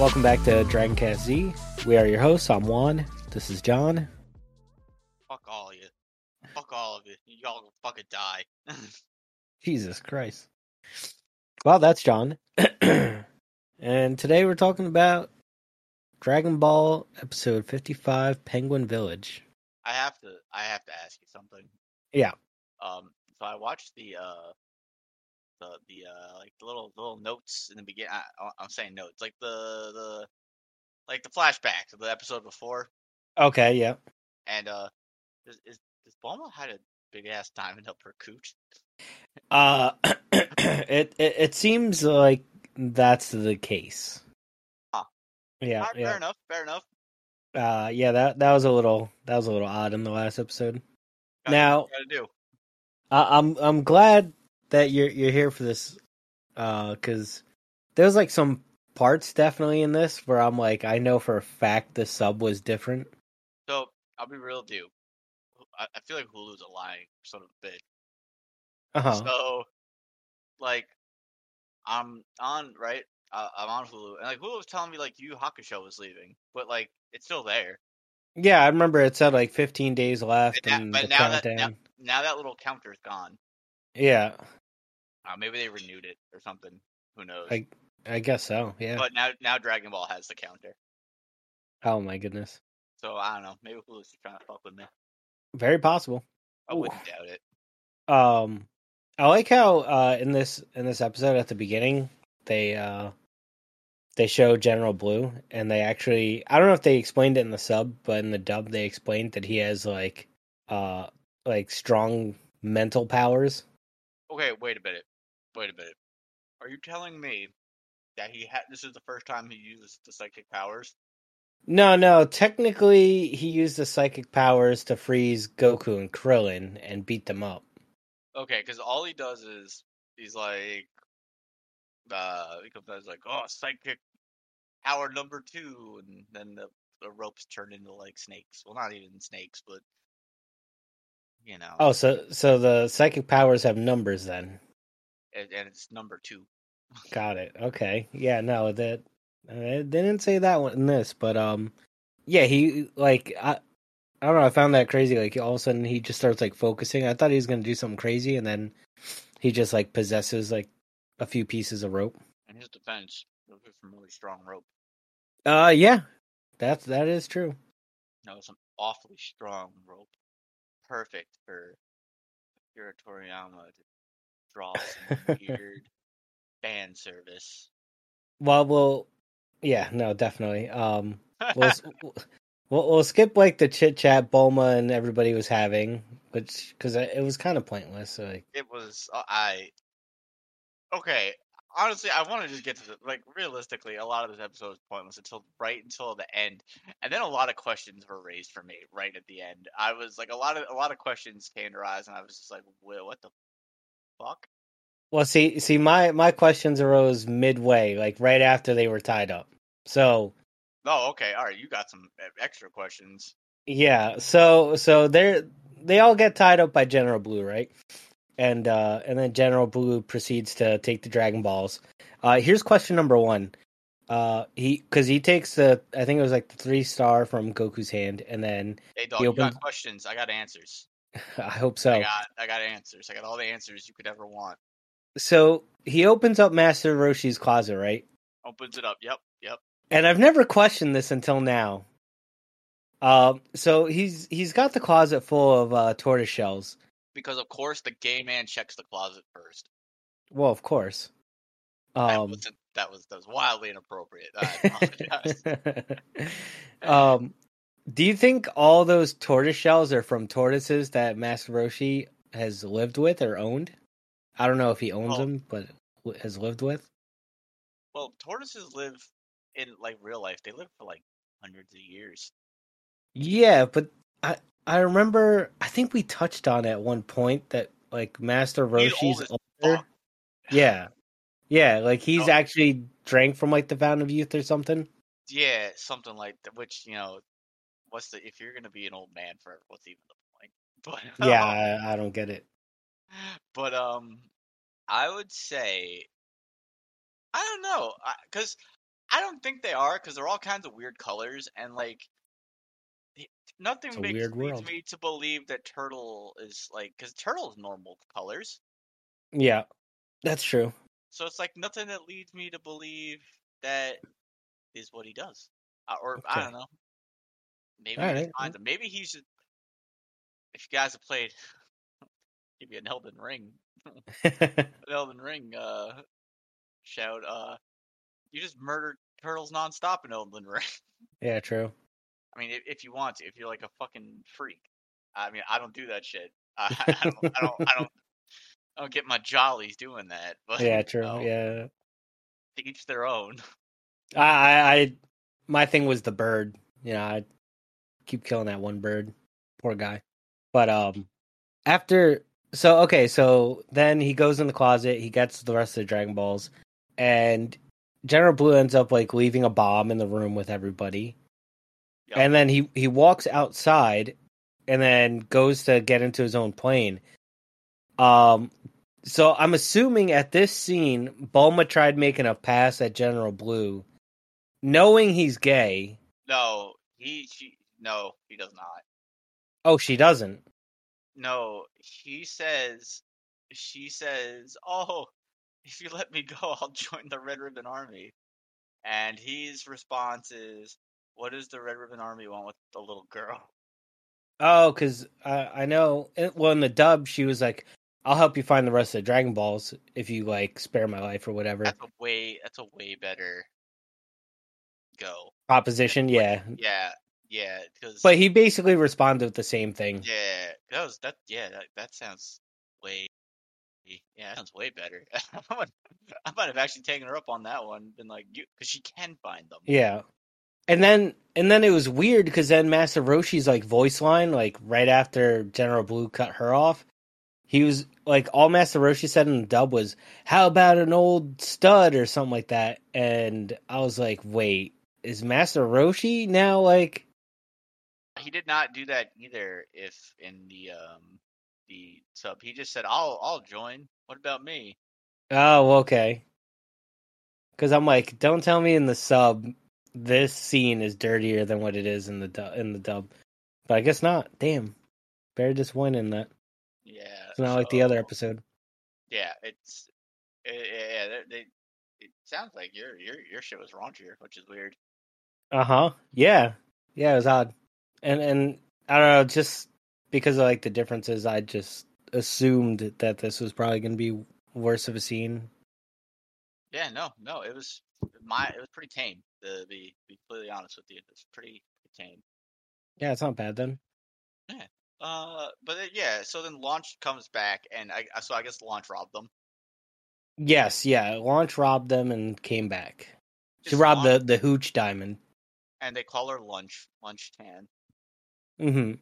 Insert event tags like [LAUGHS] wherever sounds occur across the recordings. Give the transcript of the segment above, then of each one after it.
Welcome back to Dragoncast Z. We are your hosts. I'm Juan. This is John. Fuck all of you. Fuck all of you. Y'all gonna fucking die. [LAUGHS] Jesus Christ. Well, that's John. [CLEARS THROAT] and today we're talking about Dragon Ball episode 55 Penguin Village. I have to. I have to ask you something. Yeah. Um. So I watched the uh, the the uh like the little little notes in the beginning. I, I'm saying notes like the the like the flashbacks of the episode before. Okay, yeah. And uh, is is does Bulma had a big ass diamond up her cooch? Uh [CLEARS THROAT] it, it it seems like that's the case. Huh. Yeah, Alright, yeah. Fair enough. Fair enough. Uh yeah, that that was a little that was a little odd in the last episode. Gotta Now-. I, I'm I'm glad that you're you're here for this, uh, because there's like some parts definitely in this where I'm like I know for a fact the sub was different. So I'll be real with you. I, I feel like Hulu's a lying son of a bitch. Uh huh. So, like, I'm on right. Uh, I'm on Hulu, and like Hulu was telling me like Yu Hakusho was leaving, but like it's still there. Yeah, I remember it said like 15 days left But now- and but now that- countdown. Now that little counter's gone. Yeah, Uh, maybe they renewed it or something. Who knows? I I guess so. Yeah. But now now Dragon Ball has the counter, oh my goodness, so I don't know. Maybe Hulu's just trying to fuck with me. very possible. I wouldn't doubt it. Um, I like how uh in this in this episode at the beginning they uh they show General Blue and they actually I don't know if they explained it in the sub, but in the dub they explained that he has like uh like strong mental powers. Okay, wait a minute. Wait a minute. Are you telling me that he had? This is the first time he uses the psychic powers. No, no, technically he used the psychic powers to freeze Goku and Krillin and beat them up. Okay, because all he does is he's like, uh, he comes out he's like, oh, psychic power number two, and then the the ropes turn into like snakes. Well, not even snakes, but you know, Oh, so so the psychic powers have numbers then. And, and it's number two. Got it. Okay. Yeah. No, that they didn't say that one in this, but um, yeah, he like I, I don't know. I found that crazy. Like all of a sudden, he just starts like focusing. I thought he was gonna do something crazy, and then he just like possesses like a few pieces of rope. In his defense, those are some really strong rope. Uh, yeah, that's that is true. No, some awfully strong rope, perfect for Akira Toriyama to draw some weird fan service. Well, we'll, yeah, no, definitely. Um, we'll [LAUGHS] we'll, we'll skip like the chit chat Bulma and everybody was having, which because it was kind of pointless. So, like, it was uh, I okay. Honestly, I want to just get to the like realistically, a lot of this episode was pointless until right until the end, and then a lot of questions were raised for me right at the end. I was like, a lot of a lot of questions came to rise, and I was just like, "Well, what the fuck?" Well, see, see, my my questions arose midway, like right after they were tied up. So Oh, okay, all right, you got some e- extra questions. yeah, so so they're they all get tied up by General Blue, right? And uh and then General Blue proceeds to take the Dragon Balls. Uh here's question number one. Uh he because he takes the I think it was like the three star from Goku's hand, and then Hey, dog, He you opens- got questions? I got answers. [LAUGHS] I hope so. I got I got answers. I got all the answers you could ever want. So he opens up Master Roshi's closet, right? Opens it up. Yep, yep. and I've never questioned this until now. Um, so he's he's got the closet full of uh, tortoise shells. Because of course the gay man checks the closet first. Well, of course. That Um, that was that was wildly inappropriate. I [LAUGHS] apologize. [LAUGHS] um, do you think all those tortoise shells are from tortoises that Master Roshi has lived with or owned? I don't know if he owns Oh. them, but has lived with. well, tortoises live in like real life. They live for like hundreds of years. Yeah, but I I remember I think we touched on at one point that like Master Roshi's older. Yeah. Yeah, like he's Oh. actually drank from like the Fountain of Youth or something. Yeah, something like that. Which you know, what's the if you're gonna be an old man forever, what's even the point? [LAUGHS] But Yeah, um, I, I don't get it. but um, I would say I don't know because I don't think they are because they're all kinds of weird colors and like nothing makes weird leads world. me to believe that turtle is like because turtle's normal colors. Yeah, that's true. So it's like nothing that leads me to believe that is what he does, uh, or I don't know. Maybe he right. finds them. Maybe he's just. If you guys have played, [LAUGHS] give you an Elden Ring, [LAUGHS] [LAUGHS] an Elden Ring uh, shout. Uh, you just murdered turtles nonstop in Elden Ring. yeah, true. I mean, if, if you want to, if you're like a fucking freak. I mean, I don't do that shit. I, I don't. I don't. I don't. I don't get my jollies doing that. But Yeah, you true. know, Yeah, each their own. I, I, I, my thing was the bird. You know, I keep killing that one bird. Poor guy. But um, after so okay, so then he goes in the closet. He gets the rest of the Dragon Balls, and General Blue ends up like leaving a bomb in the room with everybody. Yep. And then he he walks outside, and then goes to get into his own plane. Um, so I'm assuming at this scene, Bulma tried making a pass at General Blue, knowing he's gay. No, he. She. No, he does not. Oh, she doesn't. No, he says. She says, "Oh, if you let me go, [LAUGHS] I'll join the Red Ribbon Army." And his response is, "What does the Red Ribbon Army want with the little girl?" Oh, because I I know. eh, Well, in the dub, she was like, "I'll help you find the rest of the Dragon Balls if you like spare my life or whatever." That's a way. That's a way better go. Proposition, yeah. Yeah, yeah. Because But he basically responded with the same thing. yeah, that was that. Yeah, that, that sounds way. Yeah, that sounds way better. [LAUGHS] I might, I might have actually taken her up on that one. Been like, you, because she can find them. Yeah. And then and then it was weird because then Master Roshi's like voice line, like right after General Blue cut her off, he was like all Master Roshi said in the dub was, How about an old stud or something like that? And I was like, Wait, is Master Roshi now like He did not do that either. If in the um the sub, he just said, "I'll I'll join." What about me? Oh, okay. Cause I'm like, don't tell me in the sub this scene is dirtier than what it is in the du- in the dub. But I guess not. Damn. Very disappointed in that. Yeah, It's not like the other episode. Yeah, it's eh, yeah. They, they, it sounds like your your your show is raunchier, which is weird. Uh huh. Yeah. Yeah, it was odd. And and I don't know, just because of like the differences, I just assumed that this was probably gonna be worse of a scene. Yeah, no, no, it was my it was pretty tame. To be be completely honest with you, it was pretty, pretty tame. Yeah, it's not bad then. Yeah. Uh, but then, yeah, so then launch comes back, and I so I guess launch robbed them. Yes, yeah. Launch robbed them and came back. She robbed the, Launch- the hooch diamond. and they call her lunch lunch tan, hmm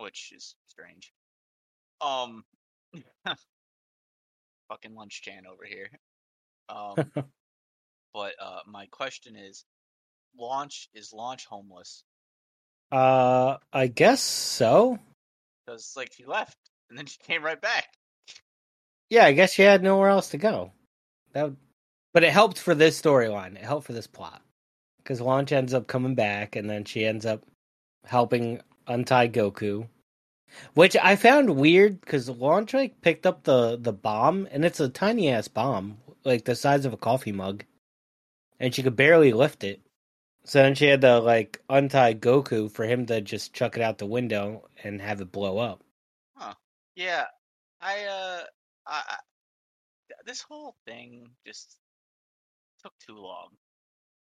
which is strange. Um, [LAUGHS] fucking lunch tan over here. Um, [LAUGHS] but uh, my question is, launch is launch homeless? Uh, I guess so. Because like she left and then she came right back. Yeah, I guess she had nowhere else to go. That, would... but it helped for this storyline. It helped for this plot because Launch ends up coming back, and then she ends up helping untie Goku, which I found weird because Launch like picked up the the bomb, and it's a tiny ass bomb, like the size of a coffee mug, and she could barely lift it. So then she had to like untie Goku for him to just chuck it out the window and have it blow up. Huh? Yeah, I uh, I, I this whole thing just took too long.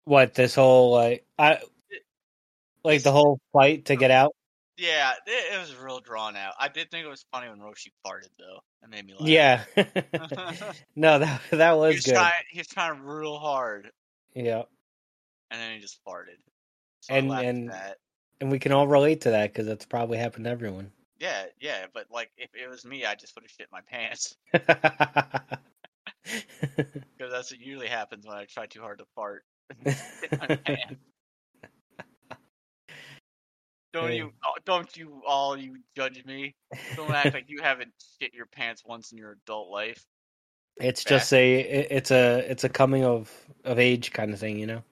What this whole like I like the whole fight to get out? Yeah, it, it was real drawn out. I did think it was funny when Roshi farted though. That made me laugh. Yeah. [LAUGHS] [LAUGHS] no, that that he was was good. trying. He was trying real hard, Yeah, and then he just farted. So And- and- that. and we can all relate to that because that's probably happened to everyone. Yeah, yeah, but like if it was me, I just would have shit my pants [LAUGHS] because that's what usually happens when I try too hard to fart. Shit my pants. Don't Yeah. you? oh, Don't you all you judge me? Don't act like you haven't shit your pants once in your adult life. it's just a it's a it's a coming of of age kind of thing, you know.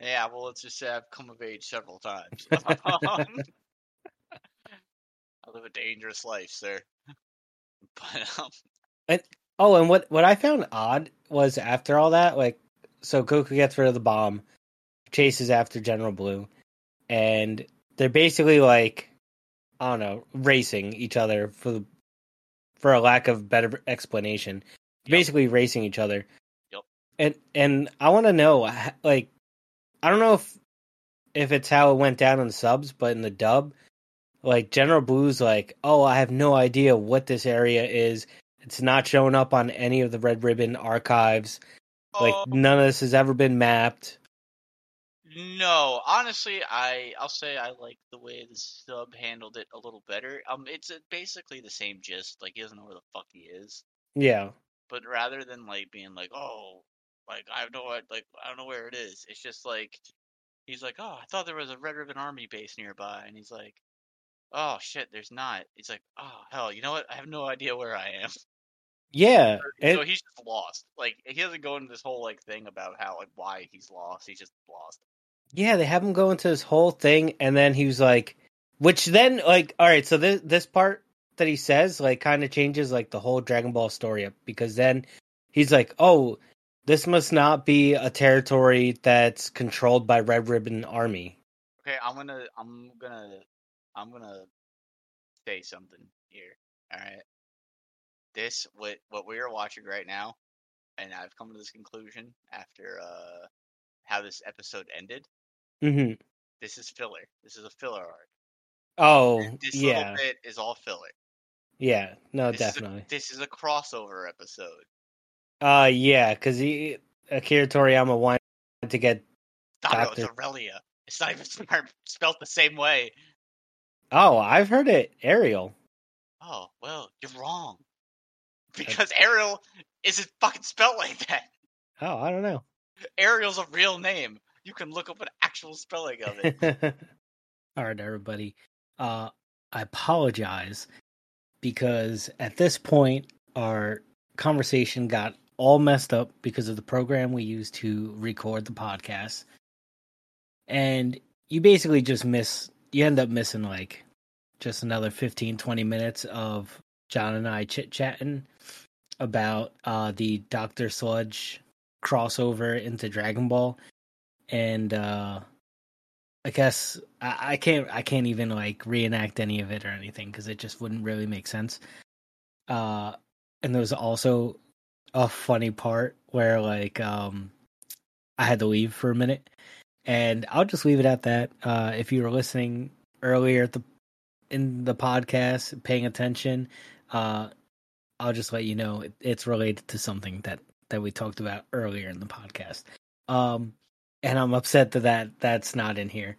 Yeah, well, let's just say I've come of age several times. [LAUGHS] [LAUGHS] I live a dangerous life, sir. [LAUGHS] But um, Oh, and what what I found odd was after all that, like, so Goku gets rid of the bomb, chases after General Blue, and they're basically like, I don't know, racing each other for the, for a lack of better explanation. Yep. Basically racing each other. Yep. And and I want to know, like, I don't know if if it's how it went down in the subs, but in the dub, like General Blue's like, oh, I have no idea what this area is. It's not showing up on any of the Red Ribbon archives. Like oh, none of this has ever been mapped. No, honestly, I I'll say I like the way the sub handled it a little better. Um, it's basically the same gist. Like he doesn't know where the fuck he is, Yeah. but rather than like being like, oh, like I have no i- like I don't know where it is. It's just like he's like, oh, I thought there was a Red Ribbon Army base nearby, and he's like, oh shit, there's not. He's like, oh hell, you know what? I have no idea where I am. Yeah. [LAUGHS] It- so he's just lost. Like he doesn't go into this whole like thing about how like why he's lost. He's just lost. Yeah, they have him go into this whole thing, and then he was like, which then like, all right, so this this part that he says like kind of changes like the whole Dragon Ball story up because then he's like, oh, this must not be a territory that's controlled by Red Ribbon Army. Okay, I'm gonna I'm gonna I'm gonna say something here. All right. This what what we are watching right now, and I've come to this conclusion after uh how this episode ended. Hmm This is filler. This is a filler arc. Oh, This yeah, little bit is all filler. yeah, no, This is a- definitely. this is a crossover episode. Uh, yeah, because he Akira Toriyama wanted to get. Thought it was Doctor- Aurelia. It's not even [LAUGHS] spelled- spelled the same way. Oh, I've heard it, Ariel. Oh well, you're wrong. Because Ariel isn't fucking spelled like that. Oh, I don't know. Ariel's a real name. You can look up an actual spelling of it. [LAUGHS] All right, everybody. Uh, I apologize because at this point our conversation got all messed up because of the program we use to record the podcast, and you basically just miss. You end up missing like just another 15, 20 minutes of John and I chit chatting about uh, the Doctor Slump crossover into Dragon Ball, and uh, I guess I, I can't I can't even like reenact any of it or anything because it just wouldn't really make sense. Uh, and there was also a funny part where like um I had to leave for a minute, and I'll just leave it at that. Uh, if you were listening earlier at the in the podcast, paying attention, uh, I'll just let you know it, it's related to something that that we talked about earlier in the podcast. Um, and I'm upset that, that that's not in here.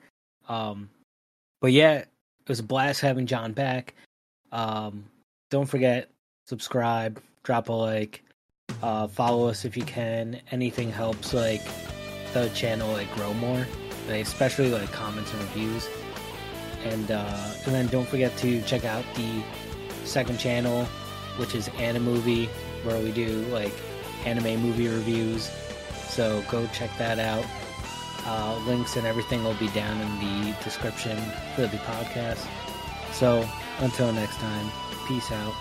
Um, but yeah, it was a blast having John back. Um, don't forget subscribe, drop a like, uh, follow us if you can. Anything helps like the channel like grow more, like, especially like comments and reviews. And uh, and then don't forget to check out the second channel, which is Animovie, where we do like anime movie reviews. So go check that out. Uh, links and everything will be down in the description for the podcast. So until next time, peace out.